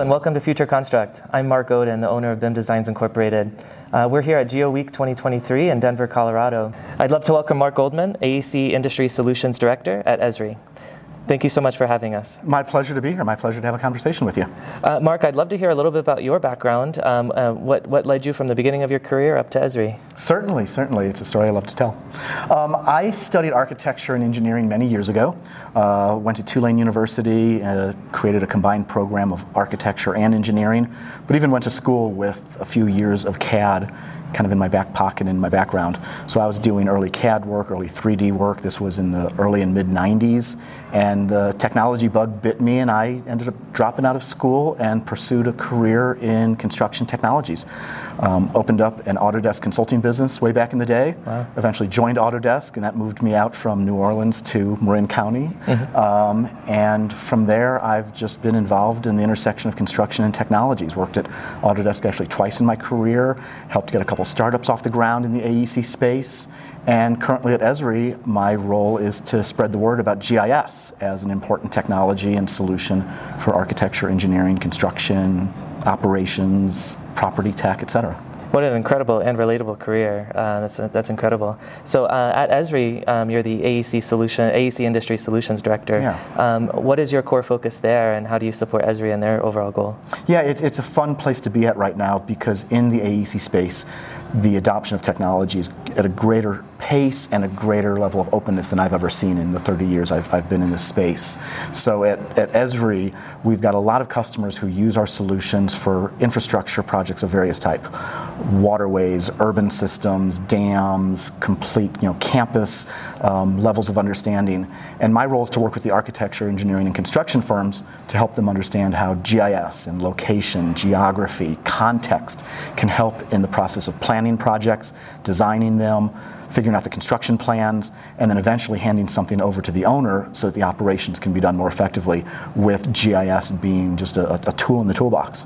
And welcome to Future Construct. I'm Mark Oden, the owner of BIM Designs Incorporated. Uh, we're here at Geo Week 2023 in Denver, Colorado. I'd love to welcome Marc Goldman, AEC Industry Solutions Director at Esri. Thank you so much for having us. My pleasure to be here. My pleasure to have a conversation with you. Uh, Marc, I'd love to hear a little bit about your background. Um, uh, what, what led you from the beginning of your career up to Esri? Certainly, certainly. It's a story I love to tell. Um, I studied architecture and engineering many years ago. Uh, went to Tulane University, uh, created a combined program of architecture and engineering, but even went to school with a few years of CAD kind of in my back pocket in my background. So I was doing early CAD work, early 3D work. This was in the early and mid 90s. And the technology bug bit me, and I ended up dropping out of school and pursued a career in construction technologies. Um, opened up an Autodesk consulting business way back in the day. Wow. Eventually joined Autodesk, and that moved me out from New Orleans to Marin County. Mm-hmm. Um, and from there, I've just been involved in the intersection of construction and technologies. Worked at Autodesk actually twice in my career, helped get a couple startups off the ground in the AEC space. And currently at Esri, my role is to spread the word about GIS as an important technology and solution for architecture, engineering, construction, operations, property tech, et cetera. What an incredible and relatable career. Uh, that's, that's incredible. So uh, at Esri, um, you're the AEC solution, AEC Industry Solutions Director. Yeah. Um, what is your core focus there, and how do you support Esri and their overall goal? Yeah, it's, it's a fun place to be at right now because in the AEC space, the adoption of technology is at a greater pace and a greater level of openness than I've ever seen in the 30 years I've, I've been in this space. So at, at Esri, we've got a lot of customers who use our solutions for infrastructure projects of various type. Waterways, urban systems, dams, complete you know, campus um, levels of understanding. And my role is to work with the architecture, engineering, and construction firms to help them understand how GIS and location, geography, context can help in the process of planning projects, designing them, figuring out the construction plans, and then eventually handing something over to the owner so that the operations can be done more effectively with GIS being just a, a tool in the toolbox.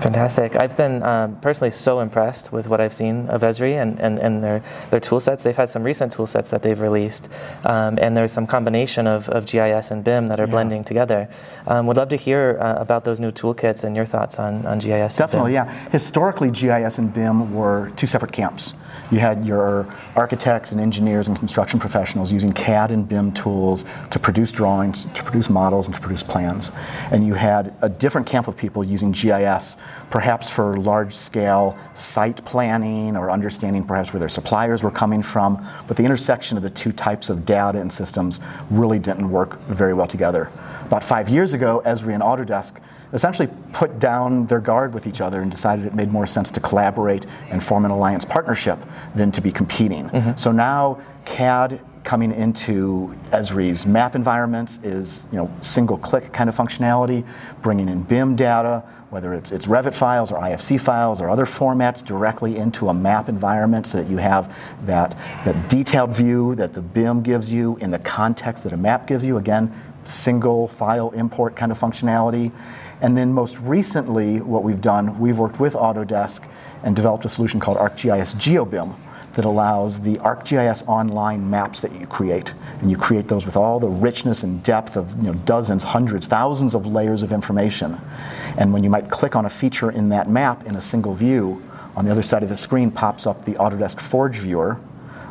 Fantastic. I've been um, personally so impressed with what I've seen of Esri and, and, and their, their tool sets. They've had some recent tool sets that they've released, um, and there's some combination of, of GIS and BIM that are yeah. blending together. Um, would love to hear uh, about those new toolkits and your thoughts on, on GIS. Definitely, yeah. Historically, GIS and BIM were two separate camps. You had your architects and engineers and construction professionals using CAD and BIM tools to produce drawings, to produce models, and to produce plans. And you had a different camp of people using GIS, perhaps for large scale site planning or understanding perhaps where their suppliers were coming from. But the intersection of the two types of data and systems really didn't work very well together. About five years ago, Esri and Autodesk essentially put down their guard with each other and decided it made more sense to collaborate and form an alliance partnership than to be competing. Mm-hmm. So now CAD coming into Esri's map environments is you know single click kind of functionality, bringing in BIM data, whether it's, it's Revit files or IFC files or other formats directly into a map environment so that you have that, that detailed view that the BIM gives you in the context that a map gives you. Again, single file import kind of functionality. And then most recently, what we've done, we've worked with Autodesk and developed a solution called ArcGIS GeoBIM that allows the ArcGIS online maps that you create. And you create those with all the richness and depth of you know, dozens, hundreds, thousands of layers of information. And when you might click on a feature in that map in a single view, on the other side of the screen pops up the Autodesk Forge viewer,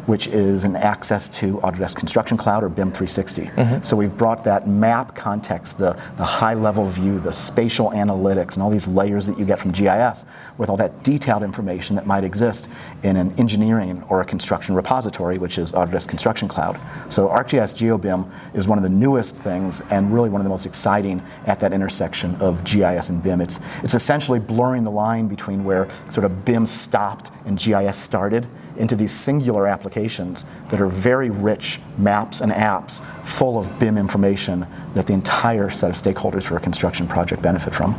which is an access to Autodesk Construction Cloud or BIM 360. Mm-hmm. So we've brought that map context, the, the high level view, the spatial analytics, and all these layers that you get from GIS with all that detailed information that might exist in an engineering or a construction repository, which is Autodesk Construction Cloud. So ArcGIS GeoBIM is one of the newest things and really one of the most exciting at that intersection of GIS and BIM. It's, it's essentially blurring the line between where sort of BIM stopped and GIS started into these singular applications that are very rich maps and apps full of BIM information that the entire set of stakeholders for a construction project benefit from.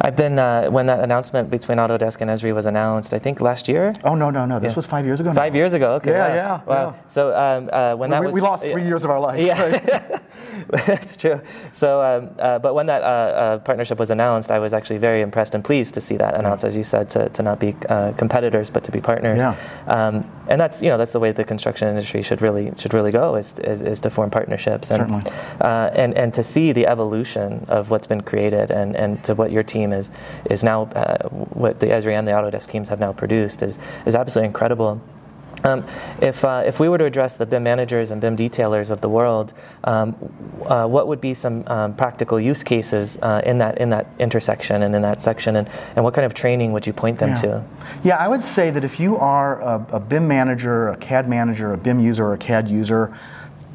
I've been, uh, when that announcement between Autodesk and Esri was announced, I think last year? Oh, no, no, no. This yeah. was five years ago now. Five years ago, okay. Yeah, wow. yeah. Wow. yeah. So um, uh, when that we, was. We lost three years of our life. Yeah. Right? That's true. So, um, uh, but when that uh, uh, partnership was announced, I was actually very impressed and pleased to see that announced, as you said, to, to not be uh, competitors, but to be partners. Yeah. Um, and that's, you know, that's the way way the construction industry should really should really go is, is, is to form partnerships and, Certainly. uh, and and to see the evolution of what's been created and, and to what your team is is now uh, what the Esri and the Autodesk teams have now produced is is absolutely incredible. Um, if, uh, if we were to address the BIM managers and BIM detailers of the world, um, uh, what would be some um, practical use cases uh, in, that, in that intersection and in that section, and, and what kind of training would you point them yeah. to? Yeah, I would say that if you are a, a BIM manager, a CAD manager, a BIM user, or a CAD user,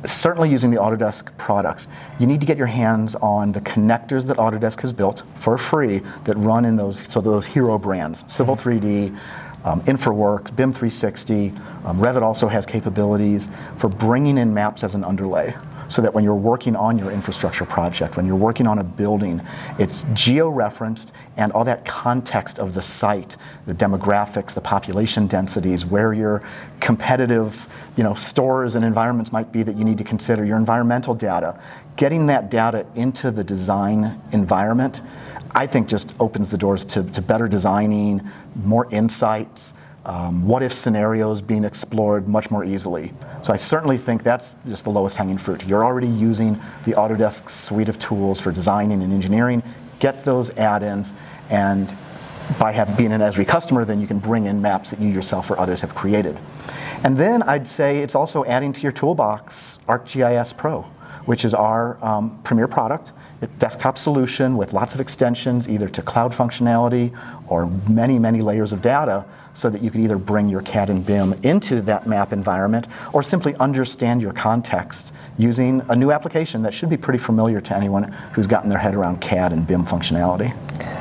certainly using the Autodesk products, you need to get your hands on the connectors that Autodesk has built for free that run in those so those hero brands, Civil 3D, um, InfraWorks, BIM 360. Um, Revit also has capabilities for bringing in maps as an underlay so that when you're working on your infrastructure project, when you're working on a building, it's geo-referenced and all that context of the site, the demographics, the population densities, where your competitive you know, stores and environments might be that you need to consider, your environmental data. Getting that data into the design environment, I think just opens the doors to, to better designing, more insights, um, what if scenarios being explored much more easily. So I certainly think that's just the lowest hanging fruit. You're already using the Autodesk suite of tools for designing and engineering. Get those add-ins, and by having being an Esri customer, then you can bring in maps that you yourself or others have created. And then I'd say it's also adding to your toolbox ArcGIS Pro, which is our um, premier product. Desktop solution with lots of extensions, either to cloud functionality or many, many layers of data, so that you can either bring your CAD and BIM into that map environment or simply understand your context using a new application that should be pretty familiar to anyone who's gotten their head around CAD and BIM functionality.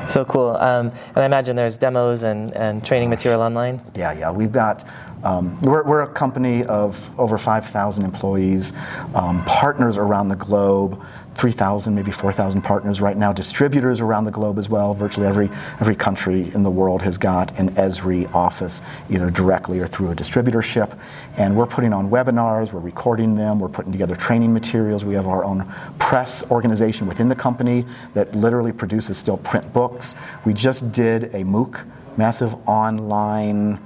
So cool. Um, and I imagine there's demos and, and training material online? Yeah, yeah. We've got, um, we're, we're, a company of over 5,000 employees, um, partners around the globe. 3,000, maybe 4,000 partners right now, distributors around the globe as well. Virtually every, every country in the world has got an Esri office, either directly or through a distributorship. And we're putting on webinars, we're recording them, we're putting together training materials. We have our own press organization within the company that literally produces still print books. We just did a MOOC, massive online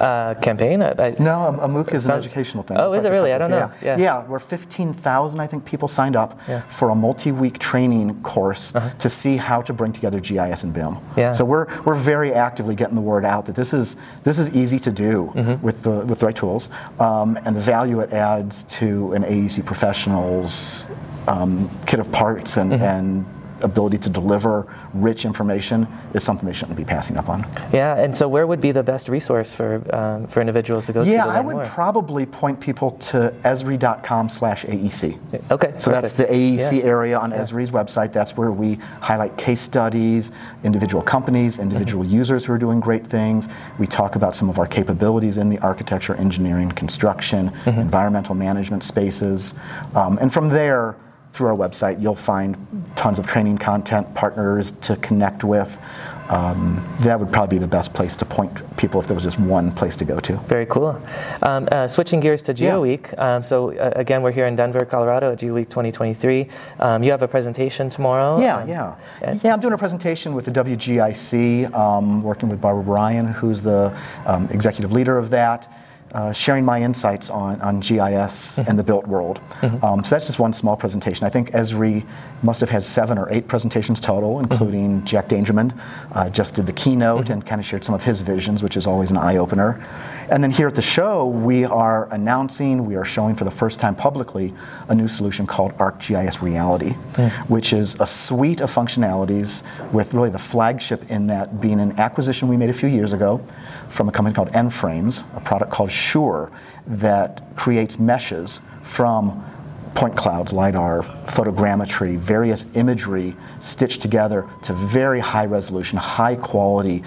uh, campaign? I, I, no, a, a MOOC is an educational thing. Oh, is it really? I don't know. Yeah, yeah. yeah where 15,000, I think, people signed up yeah. for a multi-week training course uh-huh. to see how to bring together GIS and BIM. Yeah. So we're, we're very actively getting the word out that this is, this is easy to do mm-hmm. with, the, with the right tools, um, and the value it adds to an AEC professional's um, kit of parts and, mm-hmm. and ability to deliver rich information is something they shouldn't be passing up on. Yeah, and so where would be the best resource for um, for individuals to go yeah, to? Yeah, I would more? probably point people to esri.com slash AEC. Okay. So perfect. that's the AEC yeah. area on yeah. Esri's website. That's where we highlight case studies, individual companies, individual mm-hmm. users who are doing great things. We talk about some of our capabilities in the architecture, engineering, construction, mm-hmm. environmental management spaces. Um, and from there, through our website, you'll find tons of training content, partners to connect with. Um, that would probably be the best place to point people if there was just one place to go to. Very cool. Um, uh, switching gears to GeoWeek. Yeah. Um, so uh, again, we're here in Denver, Colorado at GeoWeek 2023. Um, you have a presentation tomorrow. Yeah, um, yeah, yeah. I'm doing a presentation with the WGIC, um, working with Barbara Ryan, who's the executive leader of that uh, sharing my insights on, on GIS mm-hmm. and the built world. Mm-hmm. Um, so that's just one small presentation. I think Esri must have had seven or eight presentations total, mm-hmm. including mm-hmm. Jack Dangermond uh, just did the keynote mm-hmm. and kind of shared some of his visions, which is always an eye opener. And then here at the show, we are announcing, we are showing for the first time publicly a new solution called ArcGIS Reality, mm. which is a suite of functionalities with really the flagship in that being an acquisition we made a few years ago from a company called nFrames, a product called Sure that creates meshes from point clouds, LIDAR, photogrammetry, various imagery stitched together to very high resolution, high quality,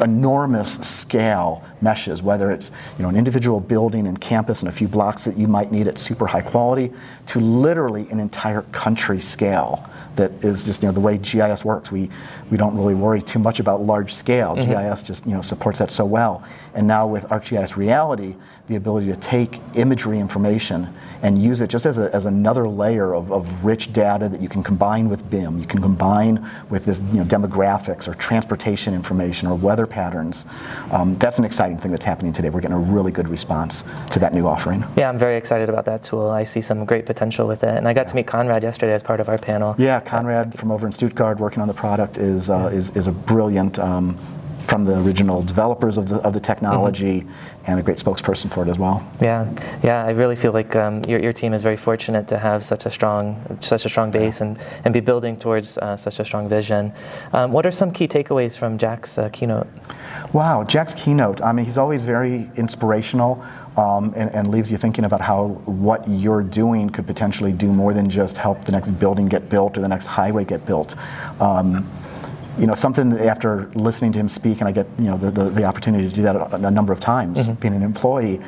enormous scale meshes, whether it's you know, an individual building and campus and a few blocks that you might need at super high quality, to literally an entire country scale that is just you know the way GIS works. We we don't really worry too much about large scale. Mm-hmm. GIS just you know supports that so well. And now with ArcGIS Reality, the ability to take imagery information and use it just as, a, as another layer of, of rich data that you can combine with BIM. You can combine with this you know demographics or transportation information or weather patterns. Um, that's an exciting thing that's happening today. We're getting a really good response to that new offering. Yeah, I'm very excited about that tool. I see some great potential with it, and I got to meet Konrad yesterday as part of our panel. Yeah, Konrad from over in Stuttgart working on the product is uh, is, is a brilliant. Um, from the original developers of the, of the technology mm-hmm. and a great spokesperson for it as well. Yeah, yeah, I really feel like um, your, your team is very fortunate to have such a strong such a strong base yeah. and, and be building towards uh, such a strong vision. Um, what are some key takeaways from Jack's uh, keynote? Wow, Jack's keynote. I mean, he's always very inspirational. Um, and, and, leaves you thinking about how what you're doing could potentially do more than just help the next building get built or the next highway get built. Um, you know, something after listening to him speak, and I get you know the, the, the opportunity to do that a, a number of times, mm-hmm. being an employee,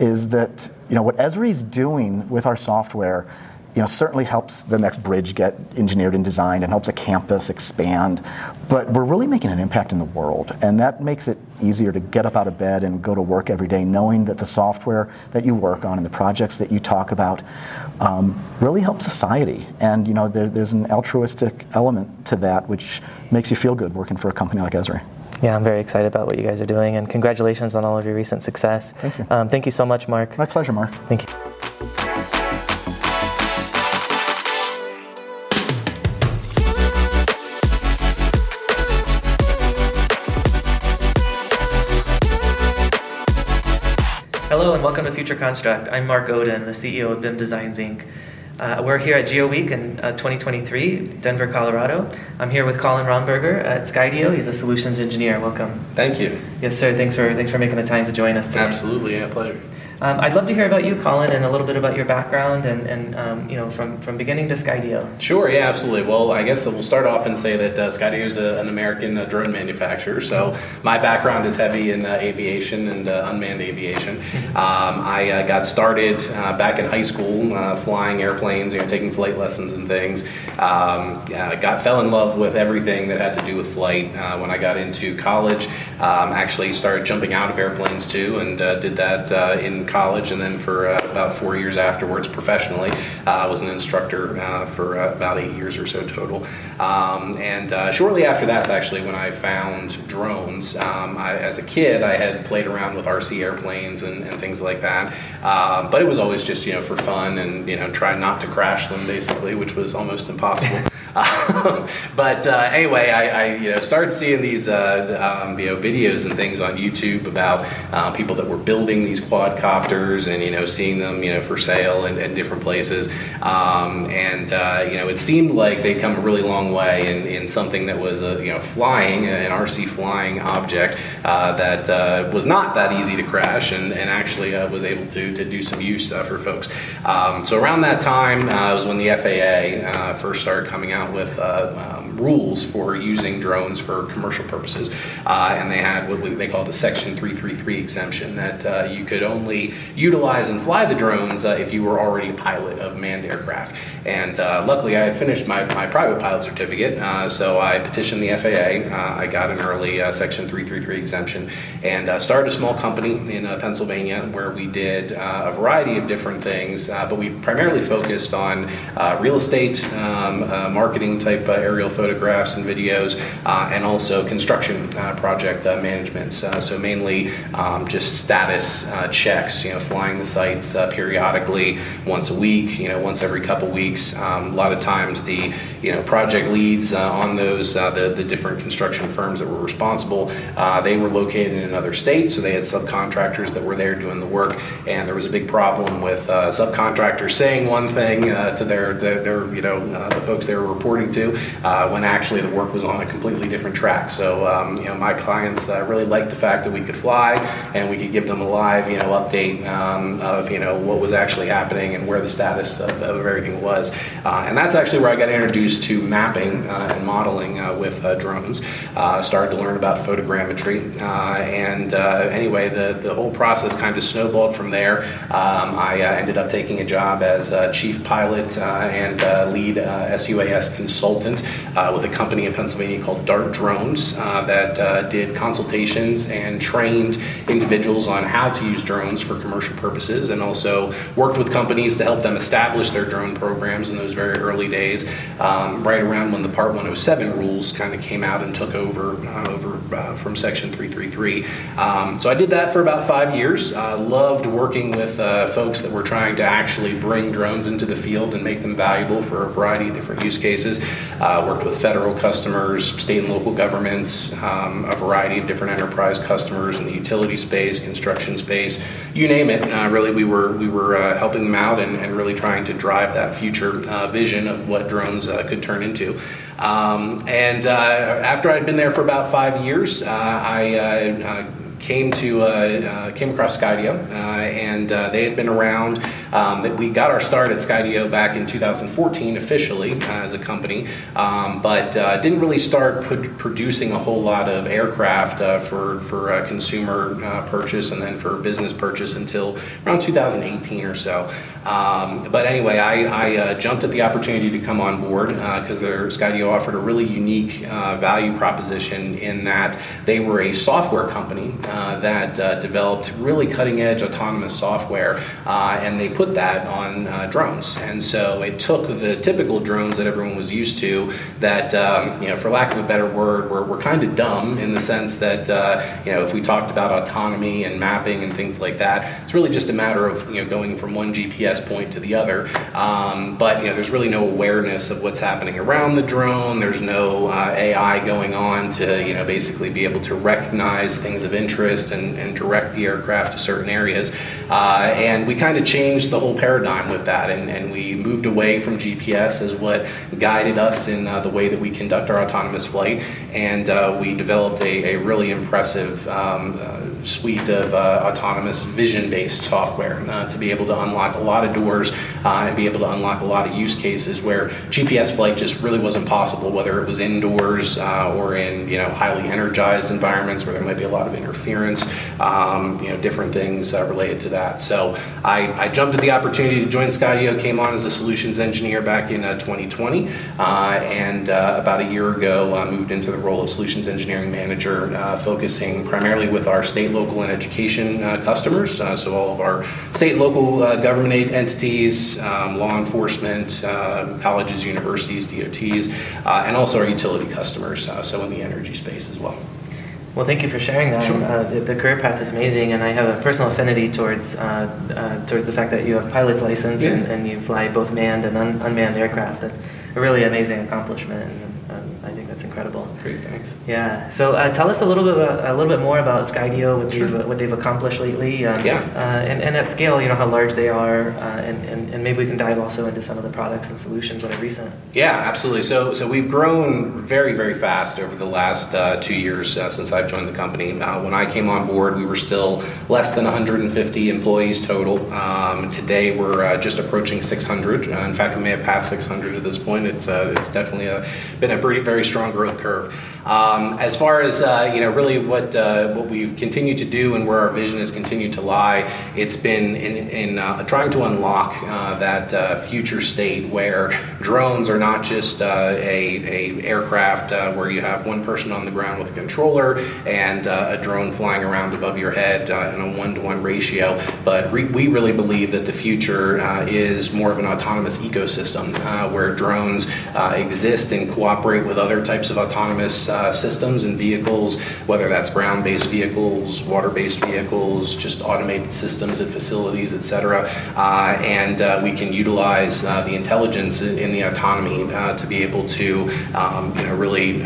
is that you know what Esri's doing with our software you know, certainly helps the next bridge get engineered and designed and helps a campus expand. But we're really making an impact in the world, and that makes it easier to get up out of bed and go to work every day, knowing that the software that you work on and the projects that you talk about um, really help society. And you know, there, there's an altruistic element to that, which makes you feel good working for a company like Esri. Yeah, I'm very excited about what you guys are doing, and congratulations on all of your recent success. Thank you. Um, thank you so much, Mark. My pleasure, Mark. Thank you. Hello and welcome to Future Construct. I'm Mark Oden, the CEO of BIM Designs Inc. Uh, we're here at Geo Week in uh, 2023, Denver, Colorado. I'm here with Colin Romberger at Skydio. He's a solutions engineer. Welcome. Thank you. Yes, sir. Thanks for thanks for making the time to join us today. Absolutely, yeah, pleasure. Um, I'd love to hear about you, Colin, and a little bit about your background and, and um, you know, from, from beginning to Skydio. Sure, yeah, absolutely. Well, I guess we'll start off and say that uh, Skydio is a, an American uh, drone manufacturer. So my background is heavy in uh, aviation and uh, unmanned aviation. Um, I uh, got started uh, back in high school flying airplanes, you know, taking flight lessons and things. Um, got fell in love with everything that had to do with flight when I got into college. Um, actually started jumping out of airplanes too, and did that in college, and then for uh, about four years afterwards professionally. Uh, I was an instructor uh, for uh, about eight years or so total. Um, and uh, shortly after that's actually when I found drones. Um, I, as a kid, I had played around with RC airplanes and, and things like that, um, but it was always just you know for fun and you know try not to crash them basically, which was almost impossible. but uh, anyway, I, I, you know started seeing these uh, um, you know videos and things on YouTube about uh, people that were building these quadcopters and you know seeing them you know for sale in, in different places, um, and uh, you know it seemed like they'd come a really long way in, in something that was a you know flying an RC flying object uh, that uh, was not that easy to crash and, and actually was able to to do some use for folks. Um, so around that time was when the FAA first started coming out with uh, um, rules for using drones for commercial purposes, uh, and they had what they called a Section 333 exemption that uh, you could only utilize and fly the drones uh, if you were already a pilot of manned aircraft. And uh, luckily, I had finished my, my private pilot certificate, uh, so I petitioned the FAA. I got an early Section 333 exemption and started a small company in Pennsylvania where we did a variety of different things, but we primarily focused on real estate, um, marketing type aerial photographs and videos, uh, and also construction uh, project uh, management. so mainly um, just status checks, you know, flying the sites periodically, once a week, you know, once every couple weeks. Um, a lot of times the you know project leads on those the, the different construction firms that were responsible, they were located in another state, so they had subcontractors that were there doing the work, and there was a big problem with subcontractors saying one thing to their, their, their you know the folks they were reporting to uh, when actually the work was on a completely different track. So, um, you know, my clients uh, really liked the fact that we could fly and we could give them a live, you know, update um, of, you know, what was actually happening and where the status of, of everything was. Uh, and that's actually where I got introduced to mapping uh, and modeling uh, with uh, drones. started to learn about photogrammetry. and anyway, the, the whole process kind of snowballed from there. Um, I ended up taking a job as chief pilot and lead SUAS consultant uh, with a company in Pennsylvania called DARTdrones uh, that uh, did consultations and trained individuals on how to use drones for commercial purposes and also worked with companies to help them establish their drone programs in those very early days, um, right around when the Part 107 rules kind of came out and took over uh, over uh, from Section 333. Um, so I did that for about five years. loved working with folks that were trying to actually bring drones into the field and make them valuable for a variety of different use cases. Uh, worked with federal customers, state and local governments, um, a variety of different enterprise customers in the utility space, construction space, you name it. Uh, really, we were we were uh, helping them out and, and, really trying to drive that future uh, vision of what drones uh, could turn into. Um, and uh, after I'd been there for about five years, I came to uh, uh, came across Skydio, uh, and they had been around. Um, we got our start at Skydio back in 2014 officially as a company, um, but didn't really start producing a whole lot of aircraft for for consumer purchase and then for business purchase until around 2018 or so. Um, but anyway, I, I uh, jumped at the opportunity to come on board because uh, Skydio offered a really unique uh, value proposition in that they were a software company uh, that uh, developed really cutting edge autonomous software, uh, and they put that on drones. And so it took the typical drones that everyone was used to, that, um, you know, for lack of a better word, were, were kind of dumb in the sense that, you know, if we talked about autonomy and mapping and things like that, it's really just a matter of, you know, going from one GPS point to the other. Um, but, you know, there's really no awareness of what's happening around the drone. There's no AI going on to, you know, basically be able to recognize things of interest interest and, and direct the aircraft to certain areas. Uh, and we kind of changed the whole paradigm with that, and, and, we moved away from GPS as what guided us in uh, the way that we conduct our autonomous flight, and uh, we developed a, a really impressive um, uh, suite of uh, autonomous vision-based software uh, to be able to unlock a lot of doors and be able to unlock a lot of use cases where GPS flight just really wasn't possible, whether it was indoors or in you know highly energized environments where there might be a lot of interference um, you know, different things uh, related to that. So I, I, jumped at the opportunity to join Skydio, came on as a solutions engineer back in uh, 2020, uh, and uh, about a year ago uh, moved into the role of solutions engineering manager, focusing primarily with our state, local, and education customers. so all of our state and local government entities, um, law enforcement, um, colleges, universities, DOTs, and also our utility customers, so in the energy space as well. Well, thank you for sharing that. Sure. Uh, the, the, career path is amazing, and I have a personal affinity towards uh, uh, towards the fact that you have pilot's license yeah. and, and, you fly both manned and un- unmanned aircraft. That's a really amazing accomplishment. And, I think that's incredible. Great, thanks. Yeah. So uh, tell us a little bit about, a little bit more about Skydio, what, sure. they've, what they've accomplished lately. Um, yeah. Uh, and, and at scale, you know how large they are, uh, and, and, and maybe we can dive also into some of the products and solutions that are recent. Yeah, absolutely. So so we've grown very very fast over the last uh, two years uh, since I've joined the company. Uh, when I came on board, we were still less than 150 employees total. Um, today we're just approaching 600. in fact, we may have passed 600 at this point. It's it's definitely a, been a pretty very very growth curve. Um, as far as uh, you know, really what uh, what we've continued to do and where our vision has continued to lie, it's been in, in uh, trying to unlock uh, that uh, future state where drones are not just uh, a, a aircraft where you have one person on the ground with a controller and a drone flying around above your head in a one-to-one ratio, but re- we really believe that the future is more of an autonomous ecosystem where drones exist and cooperate with other types of autonomous uh, systems and vehicles, whether that's ground based vehicles, water based vehicles, just automated systems at facilities, et cetera. Uh, and uh, we can utilize uh, the intelligence in the autonomy to be able to um, you know, really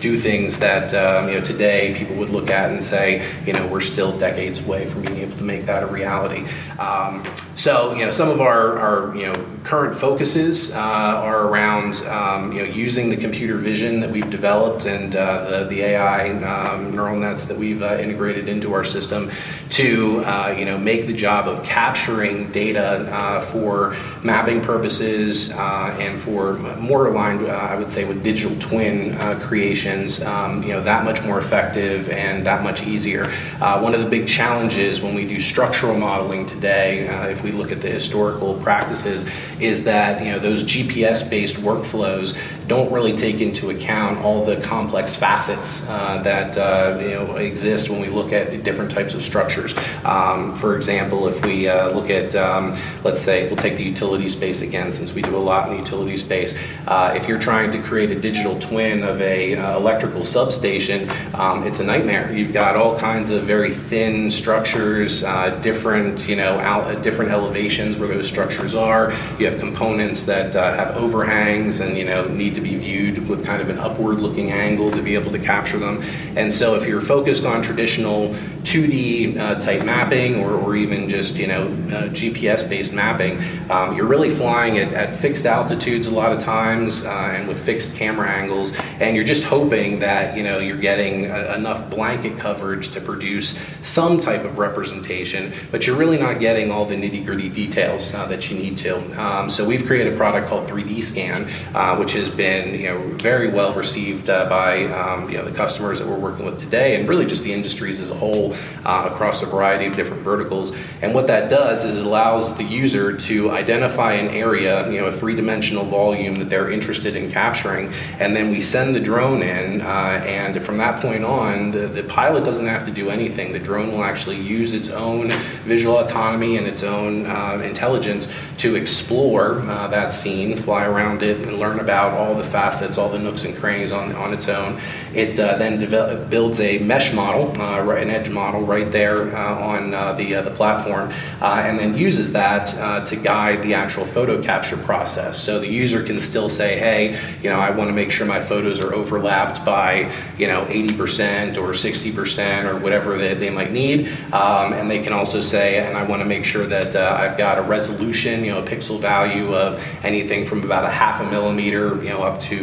do things that um, you know today people would look at and say, you know, we're still decades away from being able to make that a reality. Um, so you know, some of our, our you know current focuses uh, are around um, you know using the computer vision that we've developed and uh, the, the AI um, neural nets that we've uh, integrated into our system to uh, you know make the job of capturing data uh, for mapping purposes uh, and for more aligned, I would say, with digital twin creations, um, you know, that much more effective and that much easier. One of the big challenges when we do structural modeling today, if we look at the historical practices, is that you know those GPS-based workflows don't really take into account all the complex facets uh, that uh, you know exist when we look at different types of structures. Um, for example, if we uh, look at, um, let's say, we'll take the utility space again, since we do a lot in the utility space. Uh, if you're trying to create a digital twin of a uh, electrical substation, um, it's a nightmare. You've got all kinds of very thin structures, uh, different, you know, out, different elevations where those structures are. You have components that have overhangs and you know need to be viewed with kind of an upward-looking angle to be able to capture them. And so, if you're focused on traditional 2D uh, type mapping or, or, even just you know uh, GPS-based mapping, um, you're really flying at, at, fixed altitudes a lot of times uh, and with fixed camera angles, and you're just hoping that you know you're getting a, enough blanket coverage to produce some type of representation, but you're really not getting all the nitty-gritty details uh, that you need to. Um, so we've created a product called 3D Scan, uh, which has been you know very well received uh, by um, you know the customers that we're working with today, and really just the industries as a whole uh, across a variety of different verticals. And what that does is it allows the user to identify an area, you know, a three-dimensional volume that they're interested in capturing, and then we send the drone in, uh, and from that point on, the, the pilot doesn't have to do anything. The drone will actually use its own visual autonomy and its own uh, intelligence to explore uh, that scene, fly around it, and learn about all the facets, all the nooks and crannies on, on its own. It uh, then develop, builds a mesh model, uh, an edge model right there uh, on uh, the, uh, the platform, and then uses that to guide the actual photo capture process. So the user can still say, hey, you know, I want to make sure my photos are overlapped by, you know, 80% or 60% or whatever they, they might need. Um, and they can also say, and I want to make sure that I've got a resolution, you know, a pixel value of anything from about a half a millimeter, you know, up to,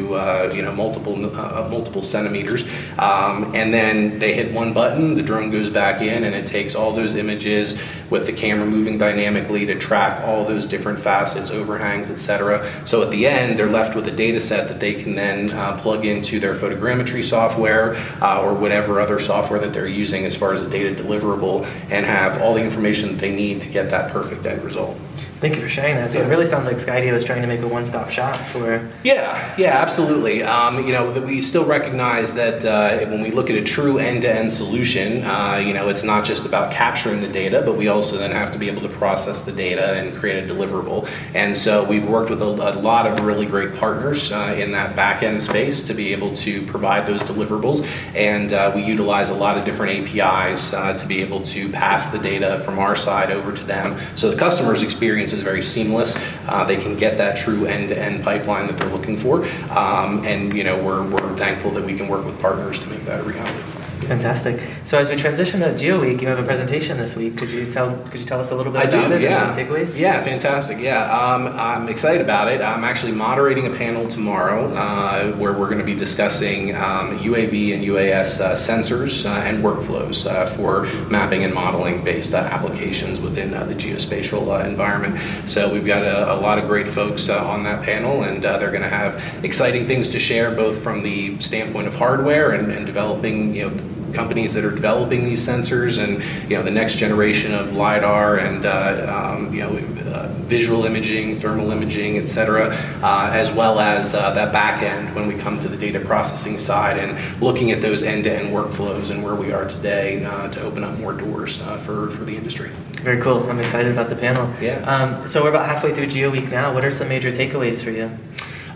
you know, multiple, multiple centimeters. Um, and then they hit one button, the drone goes back in and it takes all those images with the camera moving dynamically to track all those different facets, overhangs, etc. So at the end, they're left with a data set that they can then uh, plug into their photogrammetry software uh, or whatever other software that they're using as far as a data deliverable and have all the information that they need to get that perfect end result. Thank you for sharing that. So yeah. it really sounds like Skydio is trying to make a one-stop shop for. Yeah, yeah, absolutely. Um, you know, we still recognize that uh, when we look at a true end-to-end solution, uh, you know, it's not just about capturing the data, but we also then have to be able to process the data and create a deliverable. And so we've worked with a, a lot of really great partners uh, in that back-end space to be able to provide those deliverables. And uh, we utilize a lot of different APIs uh, to be able to pass the data from our side over to them, so the customer's experience experience is very seamless. Uh, they can get that true end-to-end pipeline that they're looking for, um, and you know we're, we're thankful that we can work with partners to make that a reality. Fantastic. So as we transition to Geo Week, you have a presentation this week. Could you tell Could you tell us a little bit I about do, it yeah. and some takeaways? Yeah, fantastic. Yeah, um, I'm excited about it. I'm actually moderating a panel tomorrow uh, where we're going to be discussing um, UAV and UAS uh, sensors uh, and workflows uh, for mapping and modeling based uh, applications within uh, the geospatial environment. So we've got a, a lot of great folks on that panel, and they're going to have exciting things to share, both from the standpoint of hardware and, and developing, you know companies that are developing these sensors and you know the next generation of lidar and uh, um, you know uh, visual imaging, thermal imaging, et cetera, uh, as well as uh, that back end when we come to the data processing side and looking at those end-to-end workflows and where we are today to open up more doors uh, for, for the industry. Very cool. I'm excited about the panel. Yeah. Um, so we're about halfway through Geo Week now. What are some major takeaways for you?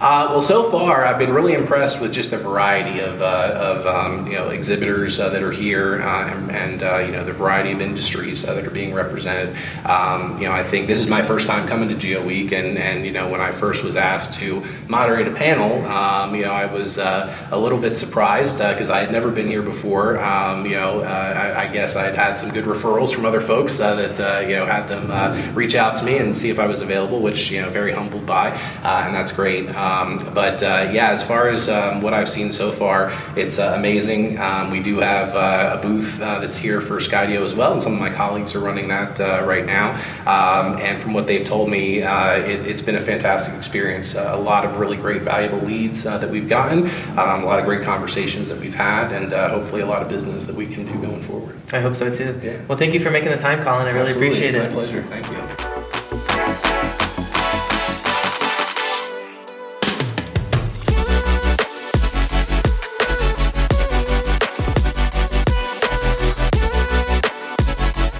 Uh, well, so far I've been really impressed with just the variety of, uh, of um, you know exhibitors uh, that are here uh, and, and uh, you know the variety of industries uh, that are being represented. Um, you know, I think this is my first time coming to Geo Week, and, and you know when I first was asked to moderate a panel, um, you know I was a little bit surprised because I had never been here before. Um, you know, I, I, guess I'd had some good referrals from other folks that you know had them reach out to me and see if I was available, which you know very humbled by, and that's great. Um, but uh, yeah, as far as um, what I've seen so far, it's uh, amazing. Um, we do have uh, a booth uh, that's here for Skydio as well, and some of my colleagues are running that uh, right now. Um, and from what they've told me, it, has been a fantastic experience. a lot of really great, valuable leads that we've gotten, um, a lot of great conversations that we've had, and hopefully a lot of business that we can do going forward. I hope so too. Yeah. Well, thank you for making the time, Colin. I really Absolutely. appreciate it. My pleasure. Thank you.